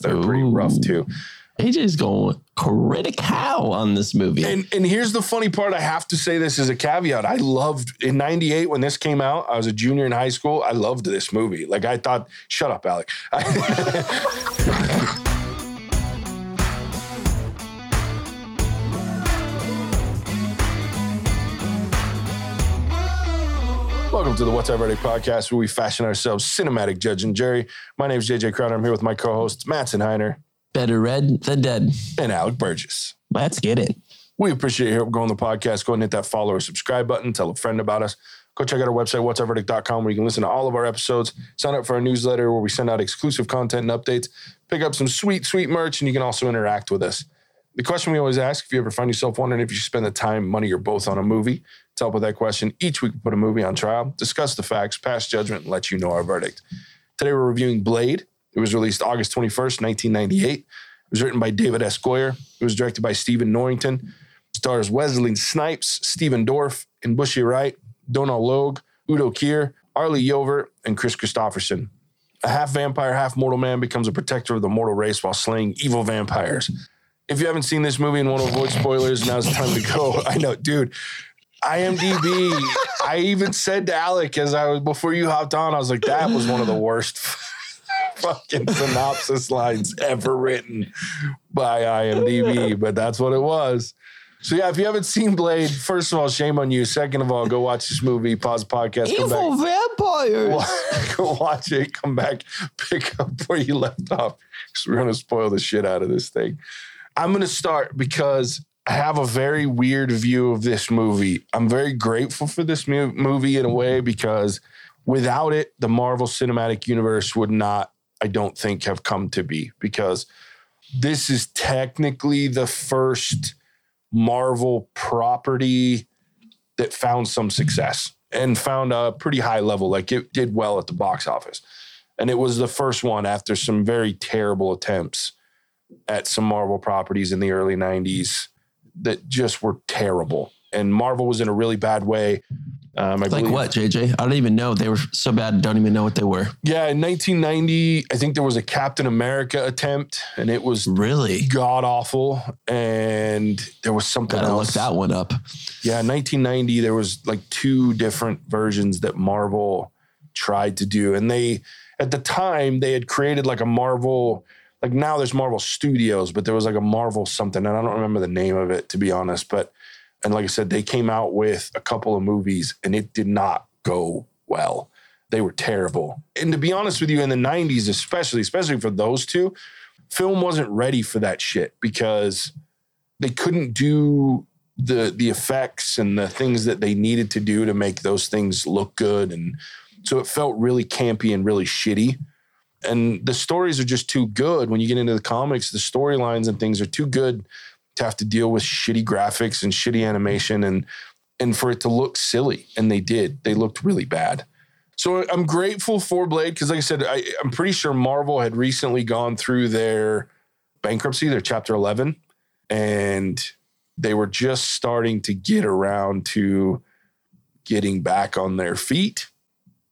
They're pretty rough too. AJ's going critical on this movie. And and here's the funny part. I have to say this as a caveat. I loved in '98 when this came out. I was a junior in high school. I loved this movie. Like I thought. Shut up, Alec. Welcome to the What's Our Verdict podcast, where we fashion ourselves cinematic judge and jury. My name is JJ Crowder. I'm here with my co-hosts Mattson Heiner Better red than dead. and Alec Burgess. Let's get it. We appreciate your help going on the podcast. Go and hit that follow or subscribe button. Tell a friend about us. Go check out our website, whatsourverdict.com, where you can listen to all of our episodes. Sign up for our newsletter where we send out exclusive content and updates. Pick up some sweet, sweet merch, and you can also interact with us. The question we always ask if you ever find yourself wondering if you should spend the time, money, or both on a movie, to help with that question, each week we put a movie on trial, discuss the facts, pass judgment, and let you know our verdict. Today we're reviewing Blade. It was released August 21st, 1998. It was written by David S. Goyer. It was directed by Stephen Norrington. Stars Wesley Snipes, Stephen Dorff, N'Bushe Wright, Donald Logue, Udo Kier, Arly Jover, and Kris Kristofferson. A half vampire, half mortal man becomes a protector of the mortal race while slaying evil vampires. If you haven't seen this movie and want to avoid spoilers, now's the time to go. I know, dude. IMDb. I even said to Alec as I was before you hopped on, I was like, that was one of the worst fucking synopsis lines ever written by IMDb, but that's what it was. So yeah, if you haven't seen Blade, first of all, shame on you. Second of all, go watch this movie, pause the podcast, come back. vampires. Go watch it, come back, pick up where you left off. Because we're gonna spoil the shit out of this thing. I'm gonna start because I have a very weird view of this movie. I'm very grateful for this mu- movie in a way because without it, the Marvel Cinematic Universe would not, I don't think, have come to be. Because this is technically the first Marvel property that found some success and found a pretty high level. Like it did well at the box office. And it was the first one after some very terrible attempts at some Marvel properties in the early 90s that just were terrible. And Marvel was in a really bad way. Um, I Like believe- what, JJ? I don't even know. They were so bad. Don't even know what they were. Yeah, in 1990, I think there was a Captain America attempt, and it was Really? god awful. And there was something Gotta look that one up. Yeah, in 1990, there was like two different versions that Marvel tried to do. And they, at the time, they had created like a Marvel, like now there's Marvel Studios, but there was like a Marvel something. And I don't remember the name of it, to be honest. But, and like I said, they came out with a couple of movies and it did not go well. They were terrible. And to be honest with you, in the 90s, especially, especially for those two, film wasn't ready for that shit because they couldn't do the the effects and the things that they needed to do to make those things look good and so it felt really campy and really shitty and the stories are just too good when you get into the comics the storylines and things are too good to have to deal with shitty graphics and shitty animation and and for it to look silly and they did they looked really bad so i'm grateful for blade because like i said I, i'm pretty sure marvel had recently gone through their bankruptcy their chapter 11 and they were just starting to get around to getting back on their feet.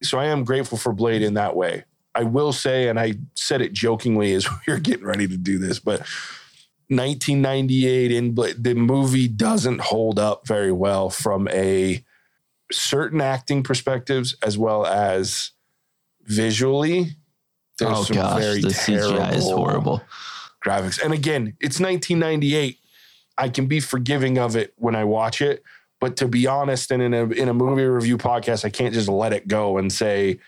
So I am grateful for Blade in that way. I will say, and I said it jokingly as we were getting ready to do this, but 1998 in the movie doesn't hold up very well from a certain acting perspectives as well as visually. There's oh some gosh, very the CGI is horrible. graphics. And again, it's 1998. I can be forgiving of it when I watch it, but to be honest, and in a in a movie review podcast, I can't just let it go and say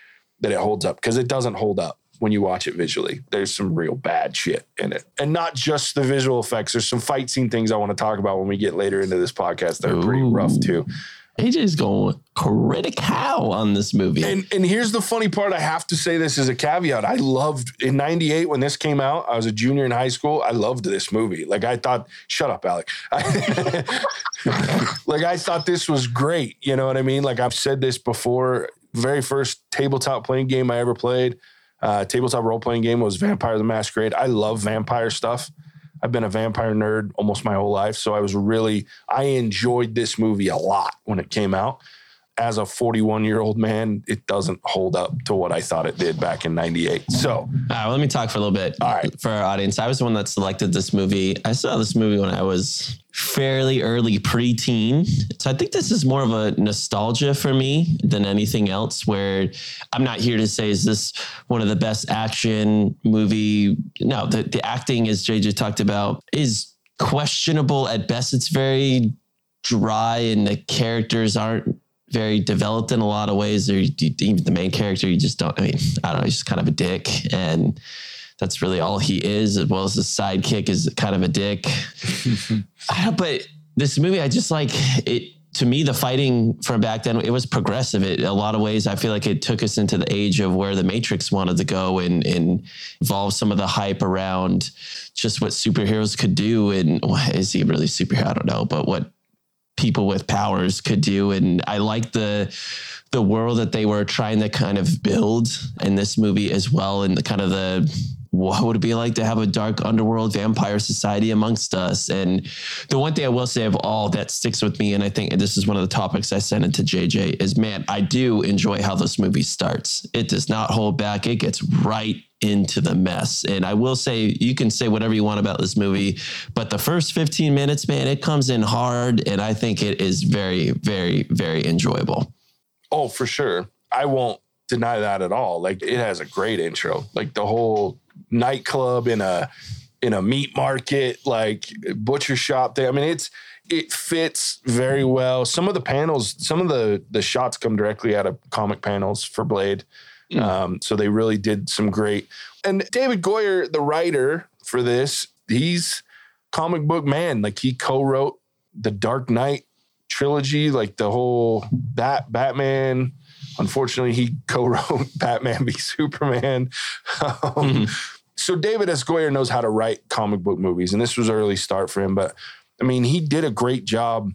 that it holds up because it doesn't hold up when you watch it visually. There's some real bad shit in it, and not just the visual effects. There's some fight scene things I want to talk about when we get later into this podcast that are pretty rough too. AJ's going critical on this movie. And and here's the funny part. I have to say this as a caveat. I loved in '98 when this came out. I was a junior in high school. I loved this movie. Like I thought. Shut up, Alec. like I thought this was great. You know what I mean? Like I've said this before. Very first tabletop playing game I ever played. Uh, tabletop role playing game was Vampire the Masquerade. I love vampire stuff. I've been a vampire nerd almost my whole life. So I was really, I enjoyed this movie a lot when it came out. As a 41 year old man, it doesn't hold up to what I thought it did back in 98. So, All right, well, let me talk for a little bit. All right. For our audience, I was the one that selected this movie. I saw this movie when I was fairly early preteen. So I think this is more of a nostalgia for me than anything else, where I'm not here to say, is this one of the best action movie? No, the, the acting, as JJ talked about, is questionable at best. It's very dry and the characters aren't very developed in a lot of ways. Or even the main character, you just don't. I mean, I don't know. He's just kind of a dick, and that's really all he is. As well as the sidekick is kind of a dick. I don't, but this movie, I just like it. To me, the fighting from back then, it was progressive. It, a lot of ways, I feel like it took us into the age of where the Matrix wanted to go and, and evolve some of the hype around just what superheroes could do. And well, is he really superhero? I don't know, but what people with powers could do. And I like the the world that they were trying to kind of build in this movie as well, and the kind of the what would it be like to have a dark underworld vampire society amongst us? And the one thing I will say of all that sticks with me, and I think this is one of the topics I sent into JJ, is man, I do enjoy how this movie starts. It does not hold back, it gets right into the mess. And I will say, you can say whatever you want about this movie, but the first 15 minutes, man, it comes in hard. And I think it is very, very, very enjoyable. oh, for sure. I won't deny that at all. Like, it has a great intro. Like, the whole nightclub in a, in a meat market, like butcher shop thing. I mean, it's, it fits very well. Some of the panels, some of the the shots come directly out of comic panels for Blade. Mm. Um, so they really did some great. And David Goyer, the writer for this, he's comic book man. Like he co-wrote the Dark Knight trilogy, like the whole that Batman. Unfortunately, he co-wrote Batman v Superman. Um, So David S. Goyer knows how to write comic book movies, and this was early start for him. But I mean, he did a great job.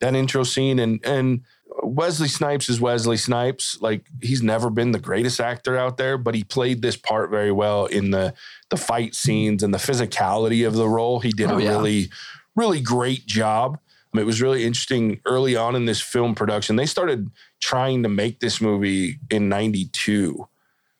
That intro scene and and Wesley Snipes is Wesley Snipes. Like he's never been the greatest actor out there, but he played this part very well in the the fight scenes and the physicality of the role. He did Oh, a yeah. really, really great job. Um, it was really interesting early on in this film production. They started trying to make this movie in 92.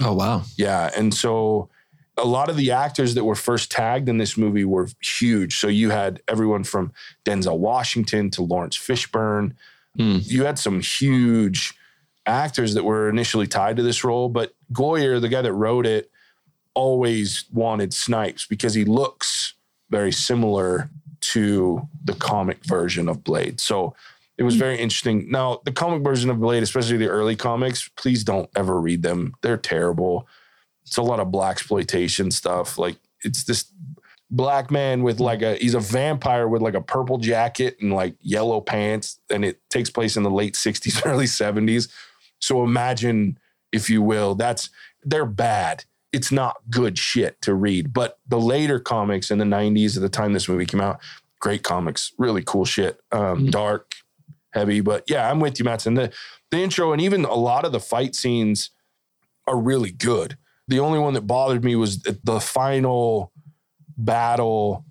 Oh, wow. Yeah. And so a lot of the actors that were first tagged in this movie were huge. So you had everyone from Denzel Washington to Laurence Fishburne. Hmm. You had some huge actors that were initially tied to this role, but Goyer, the guy that wrote it, always wanted Snipes because he looks very similar to the comic version of Blade. So it was very interesting. Now, the comic version of Blade, especially the early comics, please don't ever read them. They're terrible. It's a lot of black exploitation stuff. Like it's this black man with like a he's a vampire with like a purple jacket and like yellow pants, and it takes place in the late 60s, early 70s. So imagine, if you will, that's they're bad. It's not good shit to read. But the later comics in the 90s, at the time this movie came out, great comics, really cool shit. Um, Mhm. Dark, heavy. But yeah, I'm with you, Matson. The the intro and even a lot of the fight scenes are really good. The only one that bothered me was the final battle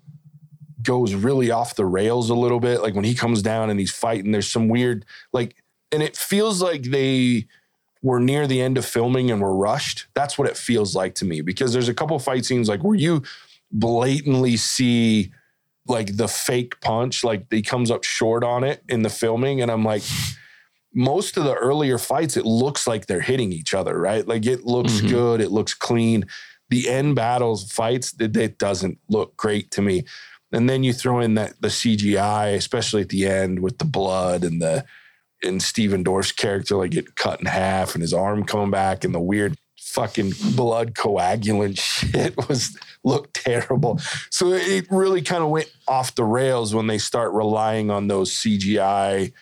goes really off the rails a little bit. Like when he comes down and he's fighting, there's some weird like, and it feels like they were near the end of filming and were rushed. That's what it feels like to me because there's a couple fight scenes like where you blatantly see like the fake punch, like he comes up short on it in the filming, and I'm like. Most of the earlier fights, it looks like they're hitting each other, right? Like it looks Mhm. good, it looks clean. The end battles, fights, it, doesn't look great to me. And then you throw in that the CGI, especially at the end with the blood and the and Stephen Dorff's character like get cut in half and his arm coming back and the weird fucking blood coagulant shit was looked terrible. So it really kind of went off the rails when they start relying on those CGI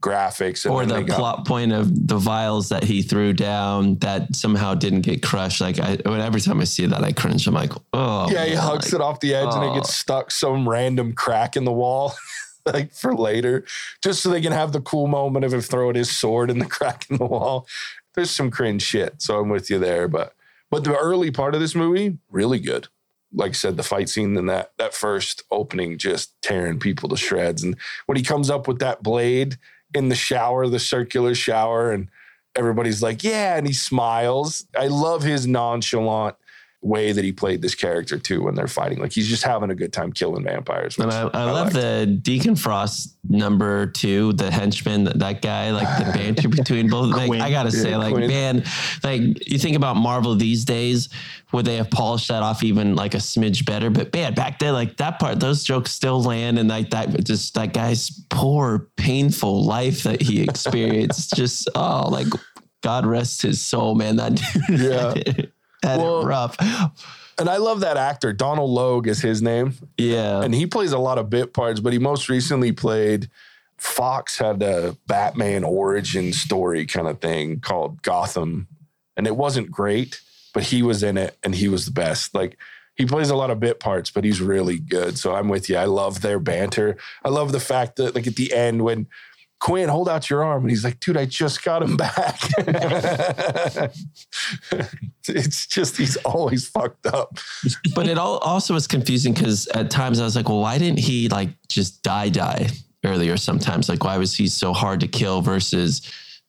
graphics and Or the plot point of the vials that he threw down that somehow didn't get crushed. Like I, when every time I see that, I cringe. I'm like, oh, Yeah, he man, hucks like, it off the edge and it oh. gets stuck some random crack in the wall, like for later, just so they can have the cool moment of him throwing his sword in the crack in the wall. There's some cringe shit, so I'm with you there. But but the early part of this movie, really good. Like I said, the fight scene and that that first opening just tearing people to shreds. And when he comes up with that blade in the shower, the circular shower, and everybody's like, yeah, and he smiles. I love his nonchalant way that he played this character too when they're fighting. Like he's just having a good time killing vampires. And I, I, love liked. the Deacon Frost number two, the henchman, that, that guy, like the banter between both. Like, I gotta say, like, Quinn. man, like you think about Marvel these days, would they have polished that off even like a smidge better? But man, back then, like that part, those jokes still land, and like that, just that guy's poor, painful life that he experienced. just oh, like God rest his soul, man. That dude. Yeah. well, rough. And I love that actor. Donald Logue is his name. Yeah. And he plays a lot of bit parts, but he most recently played Fox had a Batman origin story kind of thing called Gotham. And it wasn't great, but he was in it and he was the best. Like he plays a lot of bit parts, but he's really good. So I'm with you. I love their banter. I love the fact that like at the end when Quinn, hold out your arm. And he's like, dude, I just got him back. it's just, he's always fucked up. But it all also was confusing because at times I was like, well, why didn't he like just die, die earlier sometimes? Like, why was he so hard to kill versus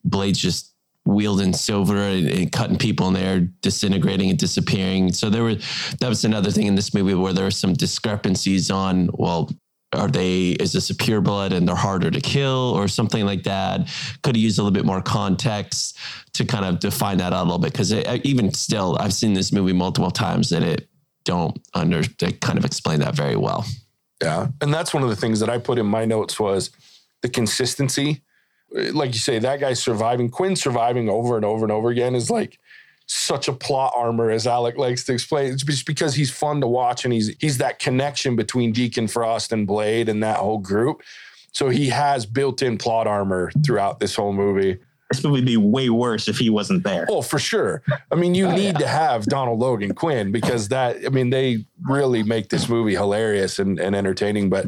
Blades just wielding silver and, and, cutting people in there, disintegrating and disappearing. So there were that was another thing in this movie where there were some discrepancies on well, are they is this a pure blood and they're harder to kill or something like that? Could use a little bit more context to kind of define that out a little bit? Because uh, even still i've seen this movie multiple times and it don't under they kind of explain that very well. Yeah. And that's one of the things that i put in my notes was the consistency. Like you say that guy surviving quinn surviving over and over and over again is like such a plot armor as Alec likes to explain. It's just because he's fun to watch and he's he's that connection between Deacon Frost and Blade and that whole group. So he has built-in plot armor throughout this whole movie. This movie would be way worse if he wasn't there. Oh, for sure. I mean, you oh, need yeah. to have Donald Logan Quinn because that I mean, they really make this movie hilarious and, and entertaining. But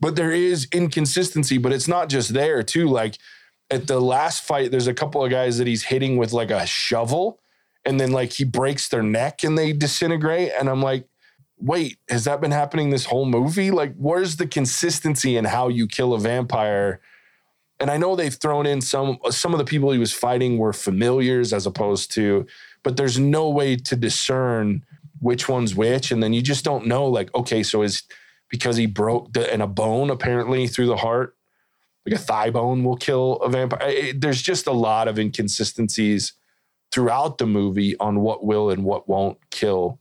but there is inconsistency, but it's not just there too. Like at the last fight, there's a couple of guys that he's hitting with like a shovel and then like he breaks their neck and they disintegrate. And I'm like, wait, has that been happening this whole movie? Like, where's the consistency in how you kill a vampire? And I know they've thrown in some some of the people he was fighting were familiars as opposed to, but there's no way to discern which one's which. And then you just don't know, like, okay, so is because he broke the and a bone apparently through the heart, like a thigh bone will kill a vampire. It, there's just a lot of inconsistencies throughout the movie on what will and what won't kill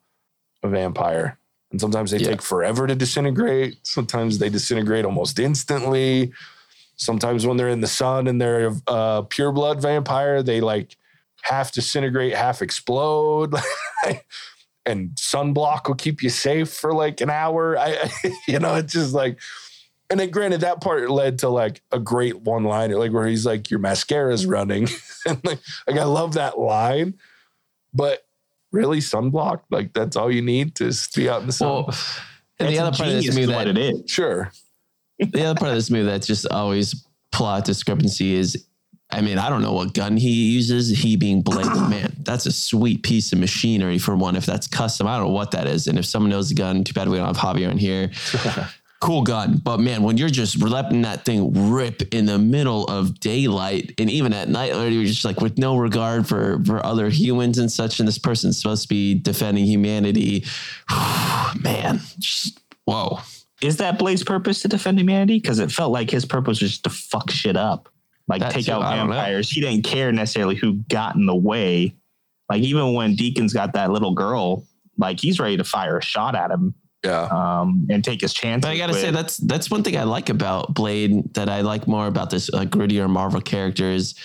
a vampire. And sometimes they yeah. take forever to disintegrate. Sometimes they disintegrate almost instantly. Sometimes when they're in the sun and they're a pure blood vampire, they like half disintegrate, half explode. and sunblock will keep you safe for like an hour. I, you know, it's just like and then granted that part led to like a great one liner like where he's like your mascara's running and like, like i love that line but really sunblock like that's all you need to be out in the sun well, and the other part of this movie that it is sure the other part of this movie that's just always plot discrepancy is I mean, I don't know what gun he uses. He being Blade, man, that's a sweet piece of machinery for one. If that's custom, I don't know what that is. And if someone knows the gun, too bad we don't have Javier in here. cool gun. But man, when you're just letting that thing rip in the middle of daylight and even at night, you're just like with no regard for for other humans and such, and this person's supposed to be defending humanity. man, just whoa. Is that Blade's purpose to defend humanity? Because it felt like his purpose was just to fuck shit up, like That's take out vampires. He didn't care necessarily who got in the way. Like even when Deacon's got that little girl, like he's ready to fire a shot at him yeah. Um, and take his chance. But I gotta with. say that's that's one thing I like about Blade that I like more about this uh, grittier Marvel character is.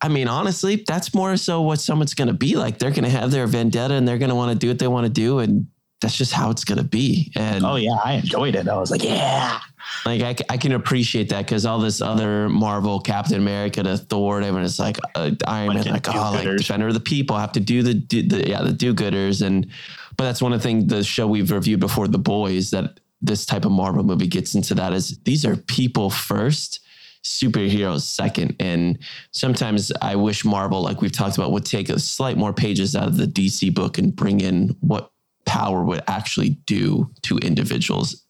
I mean, honestly, that's more so what someone's going to be like. They're going to have their vendetta and they're going to want to do what they want to do. And that's just how it's going to be. And oh, yeah, I enjoyed it. I was like, yeah. Like, I, I can appreciate that because all this other Marvel, Captain America to Thor, and everyone is like uh, Iron Man, like, oh, like defender of the people, have to do the, do the yeah, the do gooders. And, but that's one of the things the show we've reviewed before, The Boys, that this type of Marvel movie gets into that is these are people first, superheroes second. And sometimes I wish Marvel, like we've talked about, would take a slight more pages out of the DC book and bring in what power would actually do to individuals.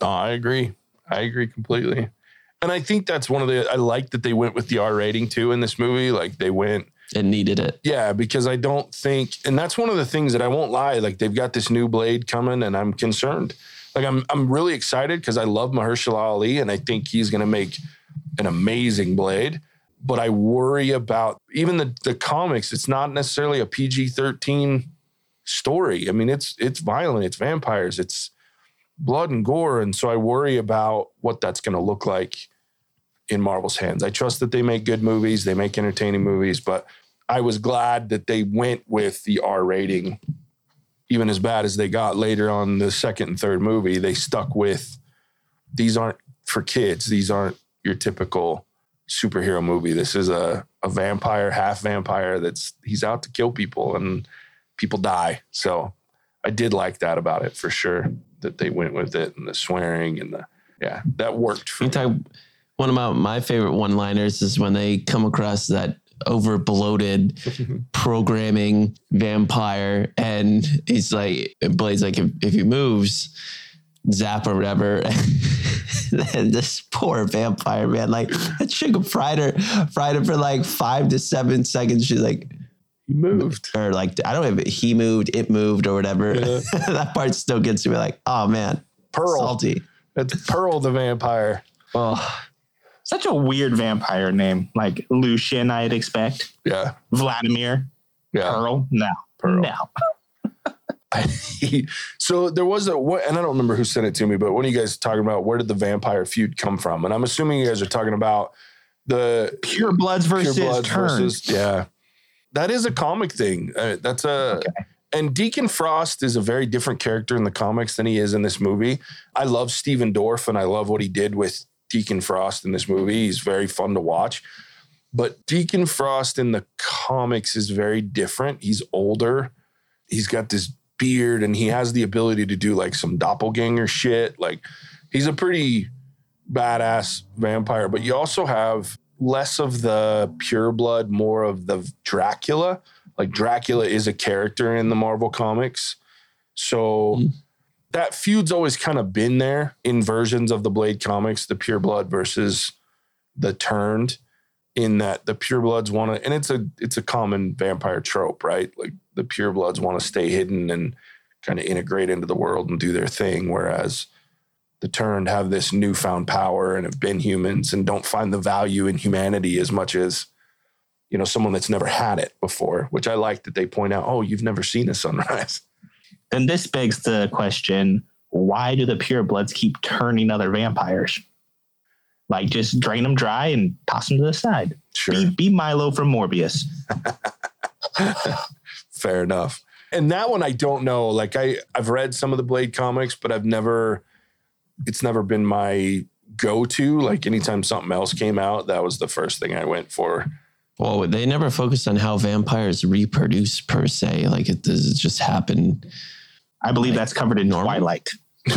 Oh, I agree. I agree completely. And I think that's one of the I like that they went with the R rating too in this movie. Like they went it needed it. Yeah, because I don't think and that's one of the things that I won't lie, like they've got this new blade coming and I'm concerned. Like I'm I'm really excited because I love Mahershala Ali and I think he's gonna make an amazing blade. But I worry about even the the comics, it's not necessarily a PG-13 story. I mean, it's it's violent, it's vampires, it's blood and gore. And so I worry about what that's going to look like in Marvel's hands. I trust that they make good movies, they make entertaining movies, but I was glad that they went with the R rating, even as bad as they got later on the second and third movie. They stuck with these aren't for kids, these aren't your typical superhero movie. This is a, a vampire, half vampire that's he's out to kill people and people die. So I did like that about it for sure that they went with it and the swearing and the yeah that worked for me. One of my, my favorite one liners is when they come across that over bloated programming vampire and he's like Blade's like if, if he moves zap or whatever and this poor vampire man like that chick fried her fried her for like five to seven seconds she's like he moved. Or like I don't know if he moved, it moved or whatever. Yeah. that part still gets to me like, oh man. Pearl. Salty. Pearl the vampire. Oh. Such a weird vampire name. Like Lucian, I'd expect. Yeah. Vladimir. Yeah. Pearl. No. Pearl. No. so there was a and I don't remember who sent it to me, but when you guys talking about where did the vampire feud come from? And I'm assuming you guys are talking about the pure bloods versus pure bloods versus yeah that is a comic thing. Uh, that's a okay. and Deacon Frost is a very different character in the comics than he is in this movie. I love Stephen Dorff and I love what he did with Deacon Frost in this movie. He's very fun to watch. But Deacon Frost in the comics is very different. He's older. He's got this beard and he has the ability to do like some doppelganger shit. Like he's a pretty badass vampire, but you also have less of the pure blood, more of the Dracula. Like Dracula is a character in the Marvel comics. So mm. That feud's always kind of been there in versions of the Blade comics, the pure blood versus the turned in that the pure bloods want to and it's a it's a common vampire trope, right? Like the pure bloods want to stay hidden and kind of integrate into the world and do their thing whereas the turned have this newfound power and have been humans and don't find the value in humanity as much as you know someone that's never had it before which i like that they point out oh you've never seen a sunrise then this begs the question why do the pure bloods keep turning other vampires like just drain them dry and toss them to the side sure be, be milo from morbius fair enough and that one i don't know like i i've read some of the blade comics but i've never it's never been my go-to. Like anytime something else came out, that was the first thing I went for. Well, they never focused on how vampires reproduce per se. Like it does it just happen. I believe like, that's covered in normal? Twilight.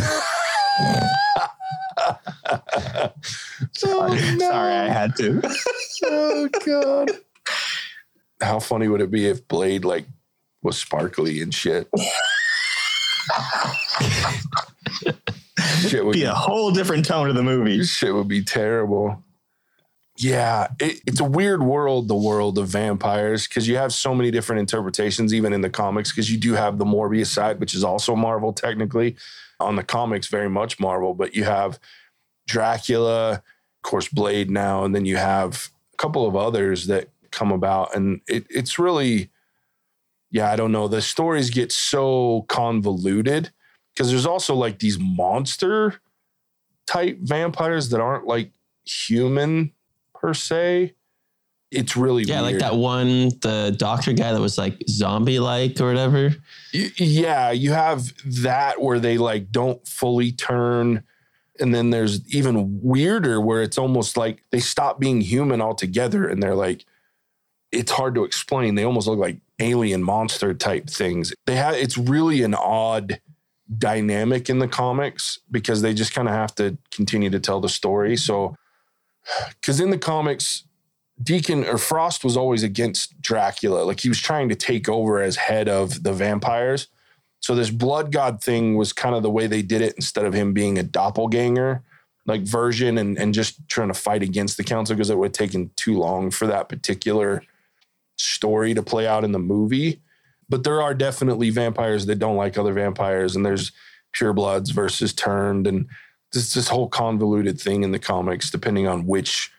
sorry, oh, no. sorry, I had to. oh god. How funny would it be if Blade like was sparkly and shit? shit would be a whole different tone of the movie. Shit would be terrible. Yeah, it, it's a weird world, the world of vampires, because you have so many different interpretations, even in the comics, because you do have the Morbius side, which is also Marvel technically. On the comics, very much Marvel, but you have Dracula, of course, Blade now, and then you have a couple of others that come about. And it, it's really, yeah, I don't know. The stories get so convoluted because there's also like these monster type vampires that aren't like human per se. It's really yeah, weird. like that one the doctor guy that was like zombie like or whatever. yeah, you have that where they like don't fully turn. And then there's even weirder where it's almost like they stop being human altogether and they're like, it's hard to explain. They almost look like alien monster type things. They have it's really an odd dynamic in the comics because they just kind of have to continue to tell the story. So, because in the comics, Deacon or Frost was always against Dracula. Like he was trying to take over as head of the vampires. So this blood god thing was kind of the way they did it instead of him being a doppelganger like version and and just trying to fight against the council because it would have taken too long for that particular story to play out in the movie. But there are definitely vampires that don't like other vampires, and there's purebloods versus turned, and this this whole convoluted thing in the comics, depending on which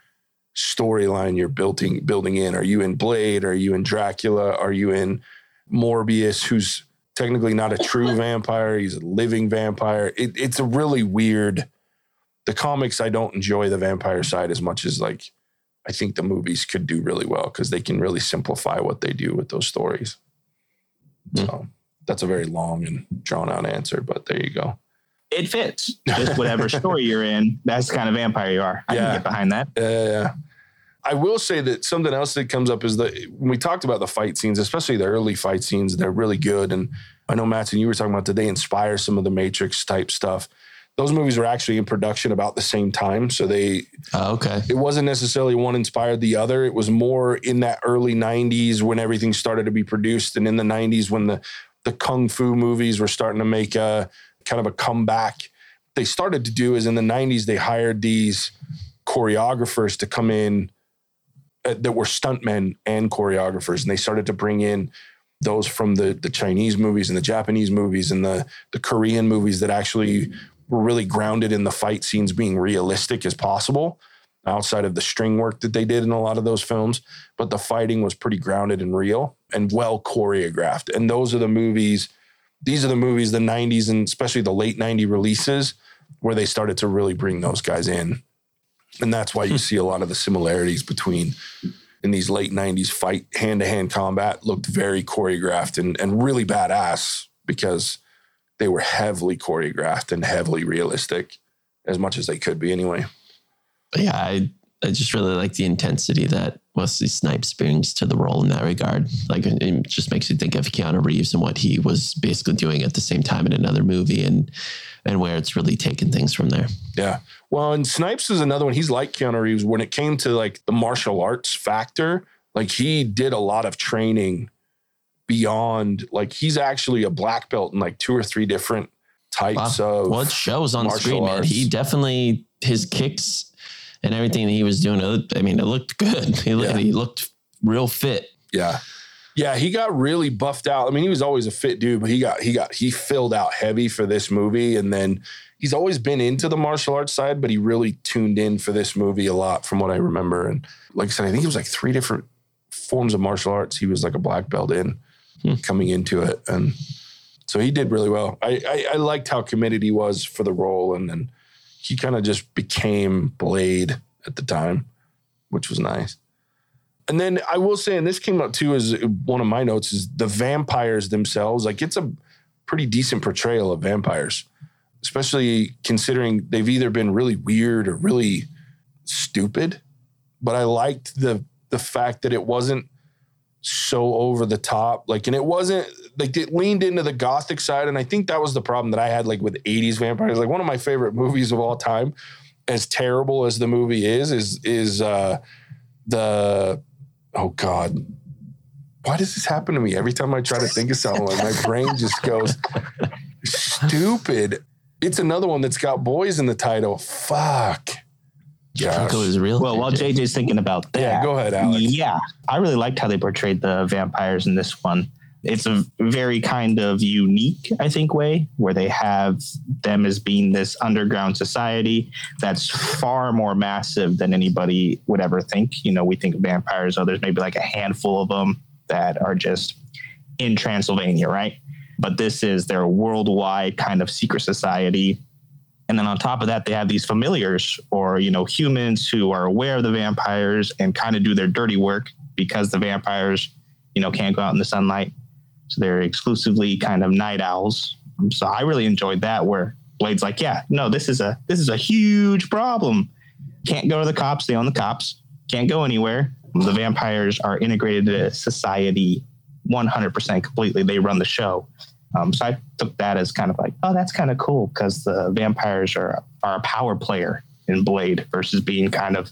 storyline you're building building in. Are you in Blade? Are you in Dracula? Are you in Morbius, who's technically not a true vampire? He's a living vampire. It, it's a really weird. The comics, I don't enjoy the vampire side as much as like I think the movies could do really well because they can really simplify what they do with those stories. Mm. So that's a very long and drawn out answer, but there you go. It fits. Just whatever story you're in, that's the kind of vampire you are. I yeah. can get behind that. Yeah. I will say that something else that comes up is that when we talked about the fight scenes, especially the early fight scenes, they're really good. And I know Matt and you were talking about today inspire some of the Matrix type stuff those movies were actually in production about the same time. So they, oh, okay, it wasn't necessarily one inspired the other. It was more in that early '90s when everything started to be produced, and in the '90s when the the kung fu movies were starting to make a kind of a comeback. They started to do is in the '90s they hired these choreographers to come in uh, that were stuntmen and choreographers, and they started to bring in those from the the Chinese movies and the Japanese movies and the the Korean movies that actually were really grounded in the fight scenes being realistic as possible outside of the string work that they did in a lot of those films. But the fighting was pretty grounded and real and well choreographed. And those are the movies, these are the movies, the 90s and especially the late 90 releases where they started to really bring those guys in. And that's why you hmm. see a lot of the similarities between in these late 90s fight hand to hand combat looked very choreographed and, and really badass because they were heavily choreographed and heavily realistic as much as they could be anyway. Yeah, I I just really like the intensity that Wesley Snipes brings to the role in that regard. Like it just makes you think of Keanu Reeves and what he was basically doing at the same time in another movie and and where it's really taken things from there. Yeah. Well, and Snipes is another one. He's like Keanu Reeves when it came to like the martial arts factor. Like he did a lot of training beyond like he's actually a black belt in like two or three different types wow. of well it shows on screen arts. man he definitely his kicks and everything that he was doing i mean it looked good he, yeah. he looked real fit yeah yeah he got really buffed out i mean he was always a fit dude but he got he got he filled out heavy for this movie and then he's always been into the martial arts side but he really tuned in for this movie a lot from what i remember and like i said i think it was like three different forms of martial arts he was like a black belt in hmm. coming into it. And so he did really well. I, I, I liked how committed he was for the role. And then he kind of just became Blade at the time, which was nice. And then I will say, and this came up too as one of my notes, is the vampires themselves. Like it's a pretty decent portrayal of vampires, especially considering they've either been really weird or really stupid. But I liked the the fact that it wasn't so over the top. Like, and it wasn't like it leaned into the gothic side. And I think that was the problem that I had like with 80s vampires. Like one of my favorite movies of all time, as terrible as the movie is, is is uh the oh God. Why does this happen to me? Every time I try to think of something, like my brain just goes stupid. It's another one that's got boys in the title. Fuck. Gosh. is real. Well, while JJ's thinking about that, yeah, go ahead, Alec. Yeah, I really liked how they portrayed the vampires in this one. It's a very kind of unique, I think, way where they have them as being this underground society that's far more massive than anybody would ever think. You know, we think of vampires, oh, there's maybe like a handful of them that are just in Transylvania, right? But this is their worldwide kind of secret society and then on top of that, they have these familiars or, you know, humans who are aware of the vampires and kind of do their dirty work because the vampires, you know, can't go out in the sunlight. So they're exclusively kind of night owls. Um, so I really enjoyed that where Blade's like, yeah, no, this is a this is a huge problem. Can't go to the cops, they own the cops. Can't go anywhere. The vampires are integrated into society 100% completely. They run the show. Um, so I took that as kind of like, oh, that's kind of cool because the vampires are are a power player in Blade versus being kind of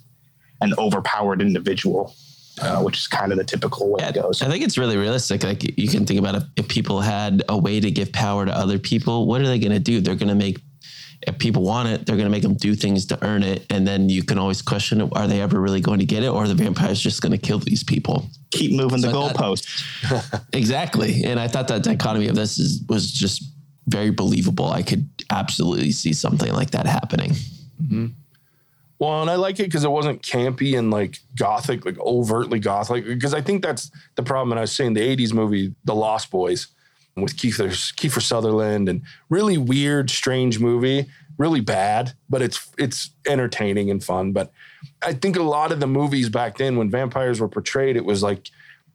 an overpowered individual, uh, which is kind of the typical way yeah, it goes. I think it's really realistic. Like you can think about if, if people had a way to give power to other people, what are they going to do? They're going to make if people want it, they're going to make them do things to earn it. And then you can always question are they ever really going to get it or the vampire's just going to kill these people? Keep moving so the goalposts. exactly. And I thought that dichotomy of this is, was just very believable. I could absolutely see something like that happening. Mm-hmm. Well, and I like it because it wasn't campy and like gothic, like overtly gothic. Because I think that's the problem. And I was saying the 80s movie, The Lost Boys, with Kiefer, Kiefer Sutherland and really weird, strange movie, really bad, but it's it's entertaining and fun. But I think a lot of the movies back then when vampires were portrayed, it was like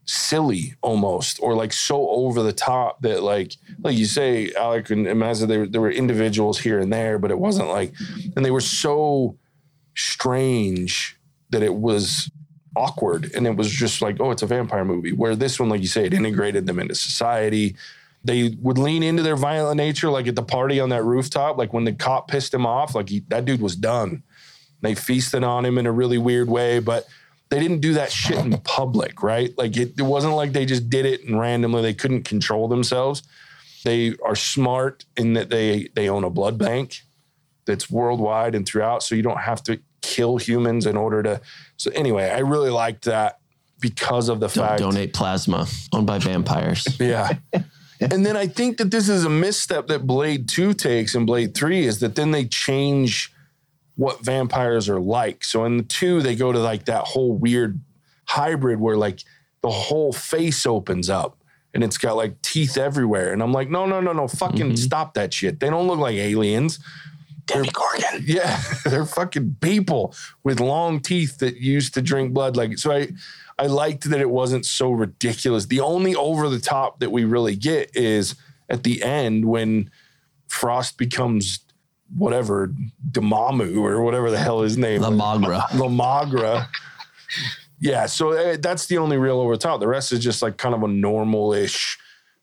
silly almost or like so over the top that like like you say alec and Mazza, there, there were individuals here and there but it wasn't like and they were so strange that it was awkward. And it was just like oh it's a vampire movie. Where this one like you say it integrated them into society they would lean into their violent nature, like at the party on that rooftop. Like when the cop pissed him off, like he, that dude was done. They feasted on him in a really weird way, but they didn't do that shit in public, right? Like it, it wasn't like they just did it and randomly they couldn't control themselves. They are smart in that they they own a blood bank that's worldwide and throughout, so you don't have to kill humans in order to. So anyway, I really liked that because of the don't fact donate plasma owned by vampires. yeah. And then I think that this is a misstep that Blade 2 takes and Blade 3 is that then they change what vampires are like. So in the 2 they go to like that whole weird hybrid where like the whole face opens up and it's got like teeth everywhere and I'm like no no no no fucking mm-hmm. stop that shit. They don't look like aliens. Demogorgon. Yeah, they're fucking people with long teeth that used to drink blood like so I I liked that it wasn't so ridiculous. The only over the top that we really get is at the end when Frost becomes whatever Damamu or whatever the hell his name. La Magra. Lamagra. yeah, so uh, that's the only real over the top. The rest is just like kind of a normal-ish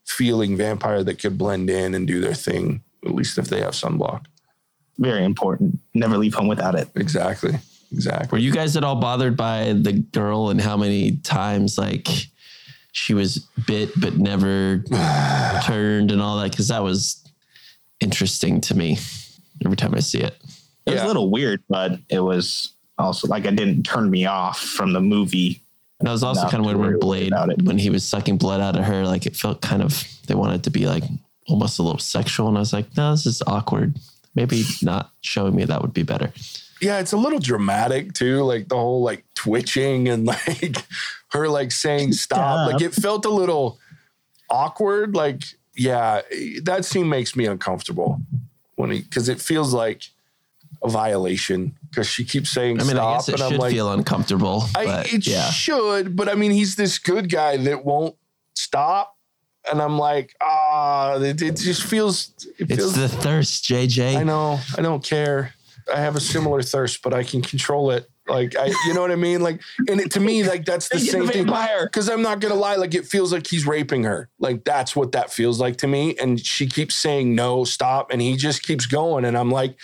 feeling vampire that could blend in and do their thing. At least if they have sunblock. Very important. Never leave home without it. Exactly. Exactly. Were you guys at all bothered by the girl and how many times like she was bit but never turned and all that? Because that was interesting to me every time I see it. It yeah. was a little weird, but it was also like it didn't turn me off from the movie. And that was also kind of when, when Blade, when he was sucking blood out of her, like it felt kind of, they wanted to be like almost a little sexual. And I was like, no, this is awkward. Maybe not showing me that would be better yeah, it's a little dramatic too, like the whole like twitching and like her like saying stop. Like it felt a little awkward. Like, yeah, that scene makes me uncomfortable when he because it feels like a violation because she keeps saying I mean, stop. I guess it and should I'm like, feel uncomfortable. I, it yeah. should, but I mean, he's this good guy that won't stop. And I'm like, ah, it, it just feels. It it's feels, the thirst, JJ. I know. I don't care. I have a similar thirst, but I can control it. Like I, you know what I mean? Like, and it, to me, like that's the same thing. Because I'm not gonna lie, like it feels like he's raping her. Like that's what that feels like to me. And she keeps saying no, stop, and he just keeps going. And I'm like,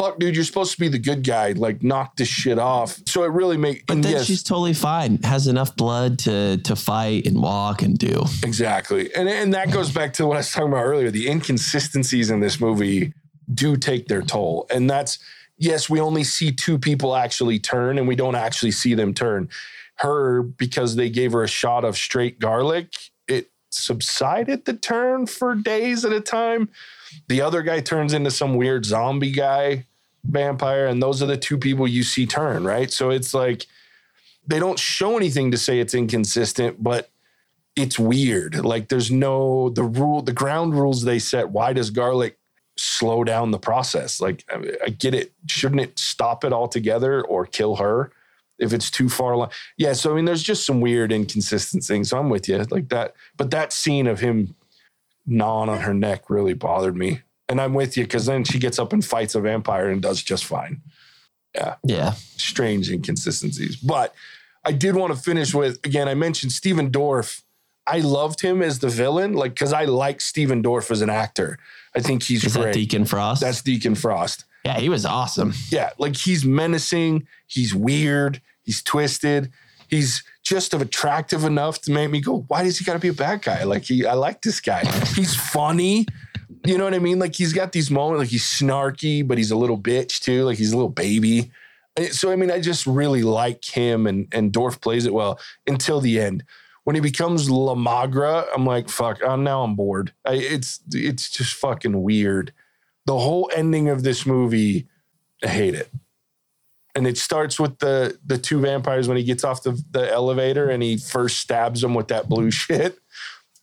fuck, dude, you're supposed to be the good guy. Like, knock this shit off. So it really makes. But then yes, she's totally fine. Has enough blood to to fight and walk and do exactly. And and that goes back to what I was talking about earlier. The inconsistencies in this movie do take their toll. And that's, yes, we only see two people actually turn and we don't actually see them turn. Her, because they gave her a shot of straight garlic, it subsided the turn for days at a time. The other guy turns into some weird zombie guy vampire. And those are the two people you see turn, right? So it's like they don't show anything to say it's inconsistent, but it's weird. Like there's no the rule, the ground rules they set. Why does garlic slow down the process. Like, I, I get it. Shouldn't it stop it altogether or kill her if it's too far along? Yeah. So, I mean, there's just some weird inconsistencies. So I'm with you like that. But that scene of him gnawing on her neck really bothered me. And I'm with you because then she gets up and fights a vampire and does just fine. Yeah. Yeah. Strange inconsistencies. But I did want to finish with again, I mentioned Stephen Dorff. I loved him as the villain, like, because I like Stephen Dorff as an actor. I think he's Is great. that Deacon Frost? That's Deacon Frost. Yeah, he was awesome. Yeah, like he's menacing, he's weird, he's twisted, he's just attractive enough to make me go, why does he got to be a bad guy? Like he, I like this guy. he's funny, You know what I mean? Like he's got these moments, like he's snarky, but he's a little bitch too. Like he's a little baby. So I mean, I just really like him, and and Dorff plays it well until the end. When he becomes La Magra, I'm like, fuck. I'm now I'm bored. I, it's it's just fucking weird. The whole ending of this movie, I hate it. And it starts with the the two vampires when he gets off the, the elevator and he first stabs them with that blue shit,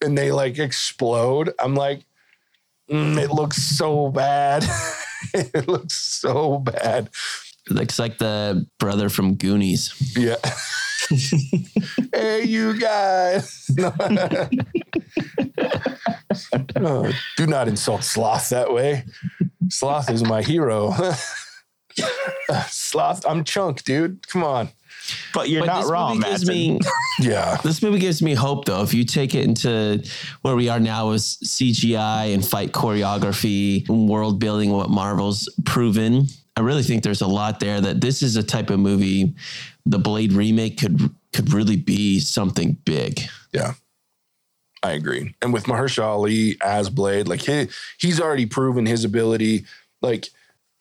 and they like explode. I'm like, mm, it looks so bad. it looks so bad. It Looks like the brother from Goonies. Yeah. hey, you guys. oh, do not insult Sloth that way. Sloth is my hero. Sloth, I'm Chunk, dude. Come on. But you're but not wrong, me, Yeah. This movie gives me hope, though. If you take it into where we are now with CGI and fight choreography, and world building, what Marvel's proven, I really think there's a lot there that this is a type of movie the Blade remake could could really be something big. Yeah. I agree. And with Mahershala Ali as Blade, like he he's already proven his ability. Like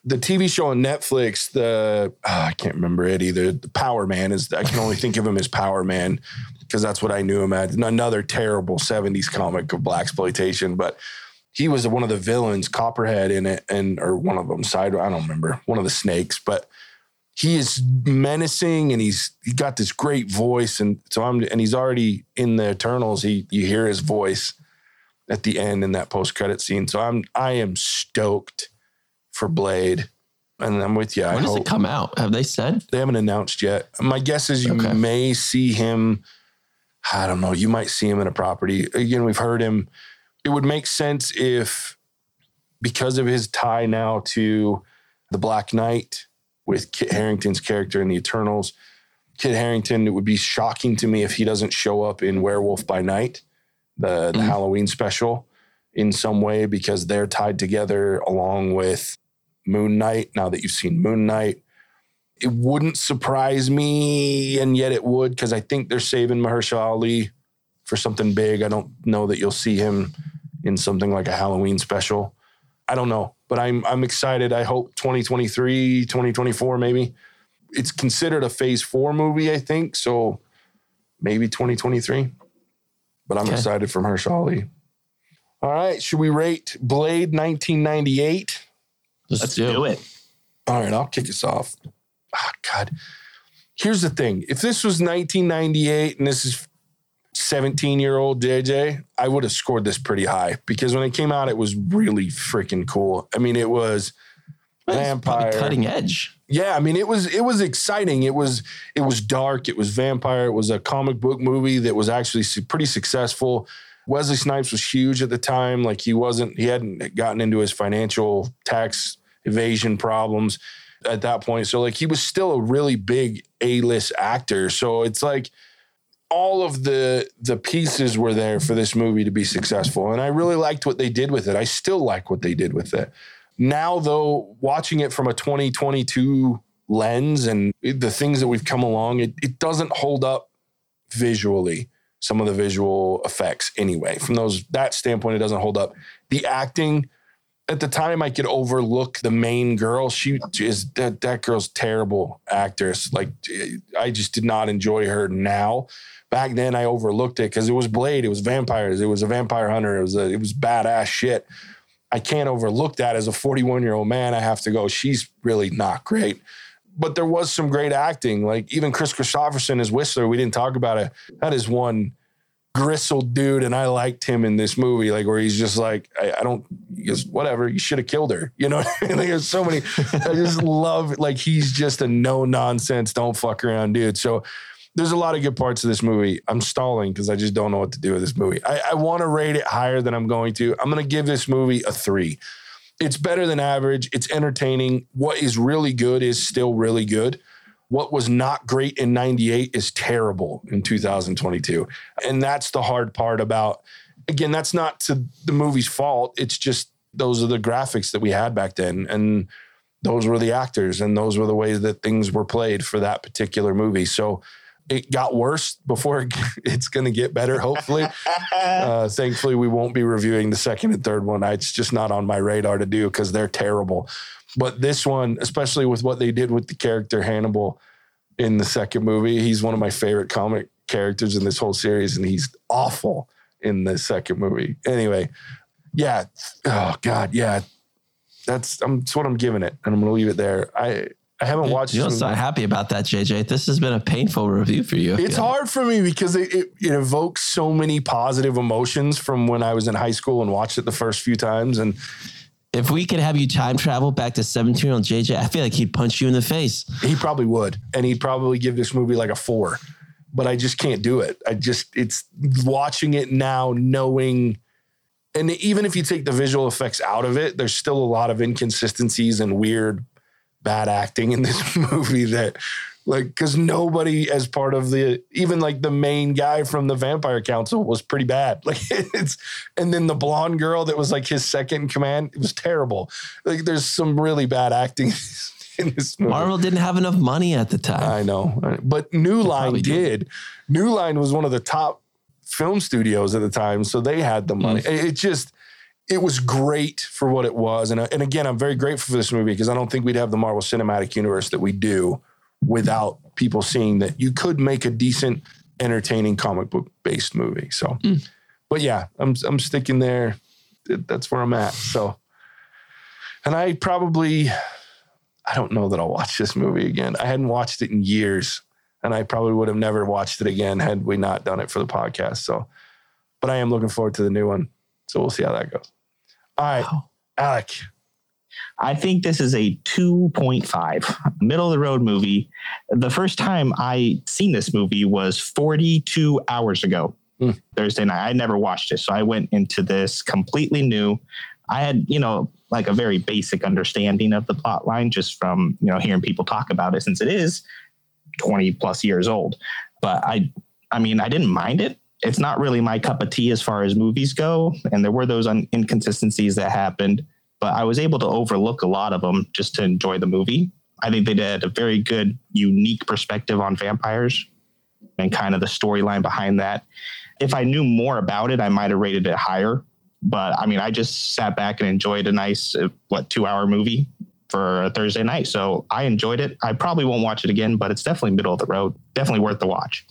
the TV show on Netflix, the oh, I can't remember it either. The Power Man is I can only think of him as Power Man because that's what I knew him as. Another terrible 70s comic of black exploitation, but he was one of the villains, Copperhead in it, and or one of them side. I don't remember one of the snakes, but he is menacing and he's he got this great voice, and so I'm and he's already in the Eternals. He you hear his voice at the end in that post credit scene. So I'm I am stoked for Blade. And I'm with you. When I does hope. it come out? Have they said? They haven't announced yet. My guess is you okay. may see him. I don't know. You might see him in a property. Again, we've heard him it would make sense if, because of his tie now to the Black Knight with Kit Harington's character in the Eternals, Kit Harington, it would be shocking to me if he doesn't show up in Werewolf by Night, the, the mm. Halloween special, in some way because they're tied together along with Moon Knight. Now that you've seen Moon Knight, it wouldn't surprise me, and yet it would because I think they're saving Mahershala Ali for something big. I don't know that you'll see him in something like a Halloween special. I don't know, but I'm I'm excited. I hope 2023, 2024 maybe. It's considered a phase 4 movie, I think, so maybe 2023. But I'm okay. excited from Mahershala Ali. All right, should we rate Blade 1998? Let's, Let's do, do it. All right, I'll kick us off. Oh, God. Here's the thing. If this was 1998 and this is 17 year old JJ, I would have scored this pretty high because when it came out, it was really freaking cool. I mean, it was vampire cutting edge. Yeah, I mean, it was it was exciting. It was it was dark. It was vampire. It was a comic book movie that was actually pretty successful. Wesley Snipes was huge at the time. Like he wasn't, he hadn't gotten into his financial tax evasion problems at that point. So like he was still a really big A list actor. So it's like all of the the pieces were there for this movie to be successful. And i really liked what they did with it. I still like what they did with it. Now though watching it from a 2022 lens and the things that we've come along it, it doesn't hold up visually some of the visual effects anyway. From those that standpoint it doesn't hold up. The acting at the time I could overlook the main girl. She is that that girl's terrible actress. Like I just did not enjoy her now back then I overlooked it because it was Blade, it was vampires, it was a vampire hunter, it was a, it was badass shit. I can't overlook that as a 41 year old man. I have to go, she's really not great. But there was some great acting. Like even Kris Kristofferson as Whistler, we didn't talk about it. That is one gristled dude, and I liked him in this movie. Like where he's just like, I, I don't, goes, whatever. You should have killed her. You know, I mean? like, there's so many. I just love like he's just a no nonsense, don't fuck around dude. So there's a lot of good parts of this movie. I'm stalling because I just don't know what to do with this movie. I, I want to rate it higher than I'm going to. I'm going to give this movie a three. It's better than average. It's entertaining. What is really good is still really good. What was not great in 98 is terrible in 2022. And that's the hard part about, again, that's not to the movie's fault. It's just those are the graphics that we had back then. And those were the actors and those were the ways that things were played for that particular movie. So, it got worse before it's going to get better. Hopefully, uh, thankfully, we won't be reviewing the second and third one. It's just not on my radar to do because they're terrible. But this one, especially with what they did with the character Hannibal in the second movie, he's one of my favorite comic characters in this whole series, and he's awful in the second movie. Anyway, yeah. Oh God, yeah. That's I'm that's what I'm giving it, and I'm gonna leave it there. I I haven't watched. You don't sound happy about that, JJ. This has been a painful review for you. It's hard for me because it, it, it, evokes so many positive emotions from when I was in high school and watched it the first few times. And if we could have you time travel back to 17 year old JJ, I feel like he'd punch you in the face. He probably would. And he'd probably give this movie like a four, but I just can't do it. I just, it's watching it now, knowing. And even if you take the visual effects out of it, there's still a lot of inconsistencies and weird bad acting in this movie that like because nobody as part of the even like the main guy from the vampire council was pretty bad like it's and then the blonde girl that was like his second in command it was terrible like there's some really bad acting in this movie. marvel didn't have enough money at the time i know but new line did. did new line was one of the top film studios at the time so they had the money mm. it just it was great for what it was. And, and again, I'm very grateful for this movie because I don't think we'd have the Marvel Cinematic Universe that we do without people seeing that you could make a decent, entertaining comic book based movie. So, mm. but yeah, I'm, I'm sticking there. That's where I'm at. So, and I probably, I don't know that I'll watch this movie again. I hadn't watched it in years and I probably would have never watched it again had we not done it for the podcast. So, but I am looking forward to the new one. So we'll see how that goes. All right, wow. Alec. I think this is a 2.5, middle of the road movie. The first time I seen this movie was 42 hours ago, mm. Thursday night. I never watched it. So I went into this completely new. I had, you know, like a very basic understanding of the plot line just from, you know, hearing people talk about it since it is 20 plus years old. But I, I mean, I didn't mind it it's not really my cup of tea as far as movies go. And there were those un- inconsistencies that happened, but I was able to overlook a lot of them just to enjoy the movie. I think they did a very good, unique perspective on vampires and kind of the storyline behind that. If I knew more about it, I might have rated it higher. But I mean, I just sat back and enjoyed a nice, uh, what, two hour movie for a Thursday night. So I enjoyed it. I probably won't watch it again, but it's definitely middle of the road. Definitely worth the watch.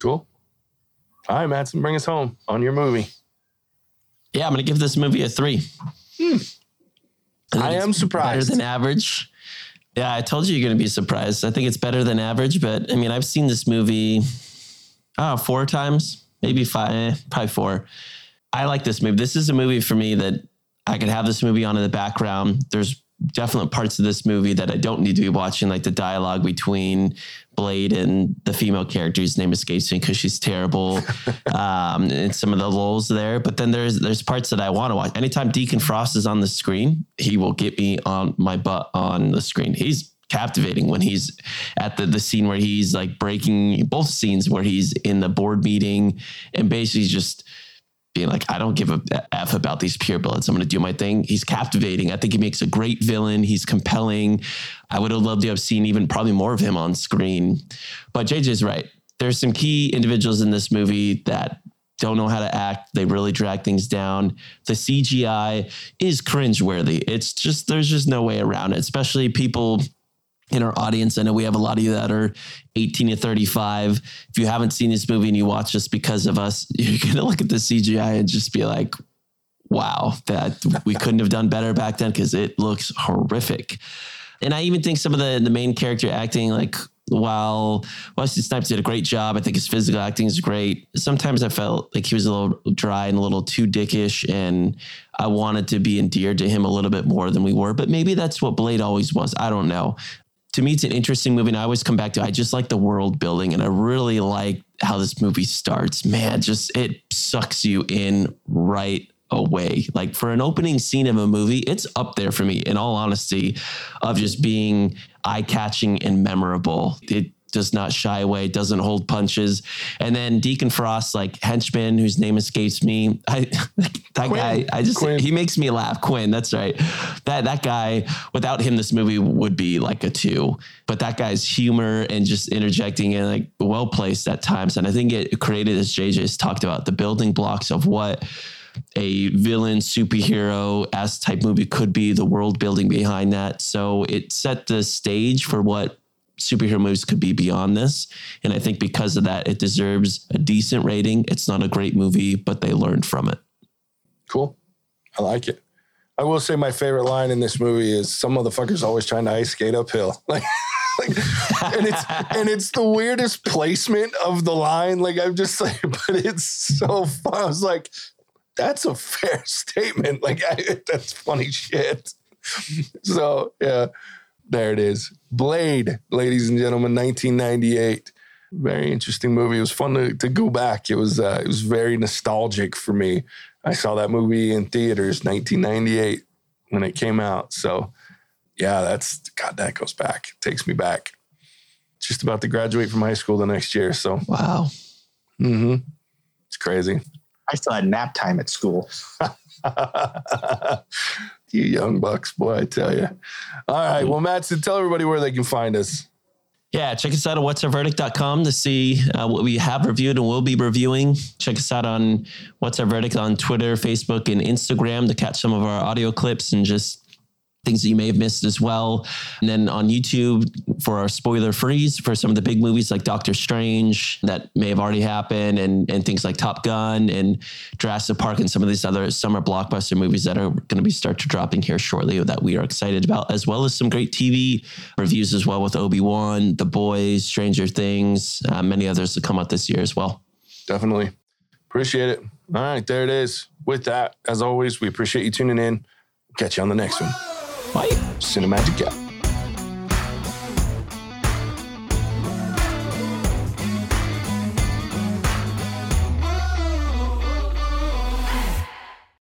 Cool. All right, Matson, bring us home on your movie. Yeah, I'm going to give this movie a three. Hmm. I, am surprised. Better than average. Yeah, I told you you're going to be surprised. I think it's better than average, but I mean, I've seen this movie oh, four times, maybe five, eh, probably four. I like this movie. This is a movie for me that I could have this movie on in the background. There's definite parts of this movie that I don't need to be watching, like the dialogue between Blade and the female character's name escapes me because she's terrible, um, and some of the lulls there. But then there's there's parts that I want to watch. Anytime Deacon Frost is on the screen, he will get me on my butt on the screen. He's captivating when he's at the the scene where he's like breaking both scenes where he's in the board meeting and basically just being like, I don't give a F about these purebloods. I'm going to do my thing. He's captivating. I think he makes a great villain. He's compelling. I would have loved to have seen even probably more of him on screen. But JJ's right. There's some key individuals in this movie that don't know how to act. They really drag things down. The CGI is cringeworthy. It's just, there's just no way around it, especially people in our audience. I know we have a lot of you that are 18 to 35. If you haven't seen this movie and you watch this because of us, you're going to look at the CGI and just be like, wow, that we couldn't have done better back then because it looks horrific. And I even think some of the, the main character acting, like while Wesley Snipes did a great job, I think his physical acting is great. Sometimes I felt like he was a little dry and a little too dickish, and I wanted to be endeared to him a little bit more than we were. But maybe that's what Blade always was. I don't know to me, it's an interesting movie. And I always come back to I just like the world building, and I really like how this movie starts. Man, just it sucks you in right away. Like for an opening scene of a movie, it's up there for me, in all honesty, of just being eye catching and memorable. It does not shy away, doesn't hold punches. And then Deacon Frost, like henchman, whose name escapes me. I that Quinn. guy, I just Quinn. he makes me laugh. Quinn, that's right. That that guy, without him, this movie would be like a two. But that guy's humor and just interjecting and like well placed at times. And I think it created, as JJ's talked about, the building blocks of what a villain superhero s type movie could be the world building behind that so it set the stage for what superhero movies could be beyond this. And I think because of that, it deserves a decent rating. It's not a great movie, but they learned from it. Cool. I like it. I will say my favorite line in this movie is some motherfuckers always trying to ice skate uphill. Like, like and it's and it's the weirdest placement of the line. Like I'm just like, but it's so fun. I was like, that's a fair statement. Like I, that's funny shit. So yeah, there it is. Blade, ladies and gentlemen, 1998. Very interesting movie. It was fun to, to go back. It was uh, it was very nostalgic for me. I saw that movie in theaters 1998 when it came out. So yeah, that's God, that goes back. It takes me back. Just about to graduate from high school the next year. So wow. Mm-hmm. It's crazy. I still had nap time at school. you young bucks, boy, I tell you. All right. Well, Matt, so tell everybody where they can find us. Yeah, check us out at what's-our-verdict.com to see uh, what we have reviewed and will be reviewing. Check us out on What's Our Verdict on Twitter, Facebook, and Instagram to catch some of our audio clips and just things that you may have missed as well. And then on YouTube for our spoiler freeze for some of the big movies like Doctor Strange that may have already happened and, and things like Top Gun and Jurassic Park and some of these other summer blockbuster movies that are going to be start to dropping here shortly that we are excited about, as well as some great TV reviews as well with Obi-Wan, The Boys, Stranger Things, uh, many others to come out this year as well. Definitely. Appreciate it. All right, there it is. With that, as always, we appreciate you tuning in. Catch you on the next one. Bye. Cinemagic out.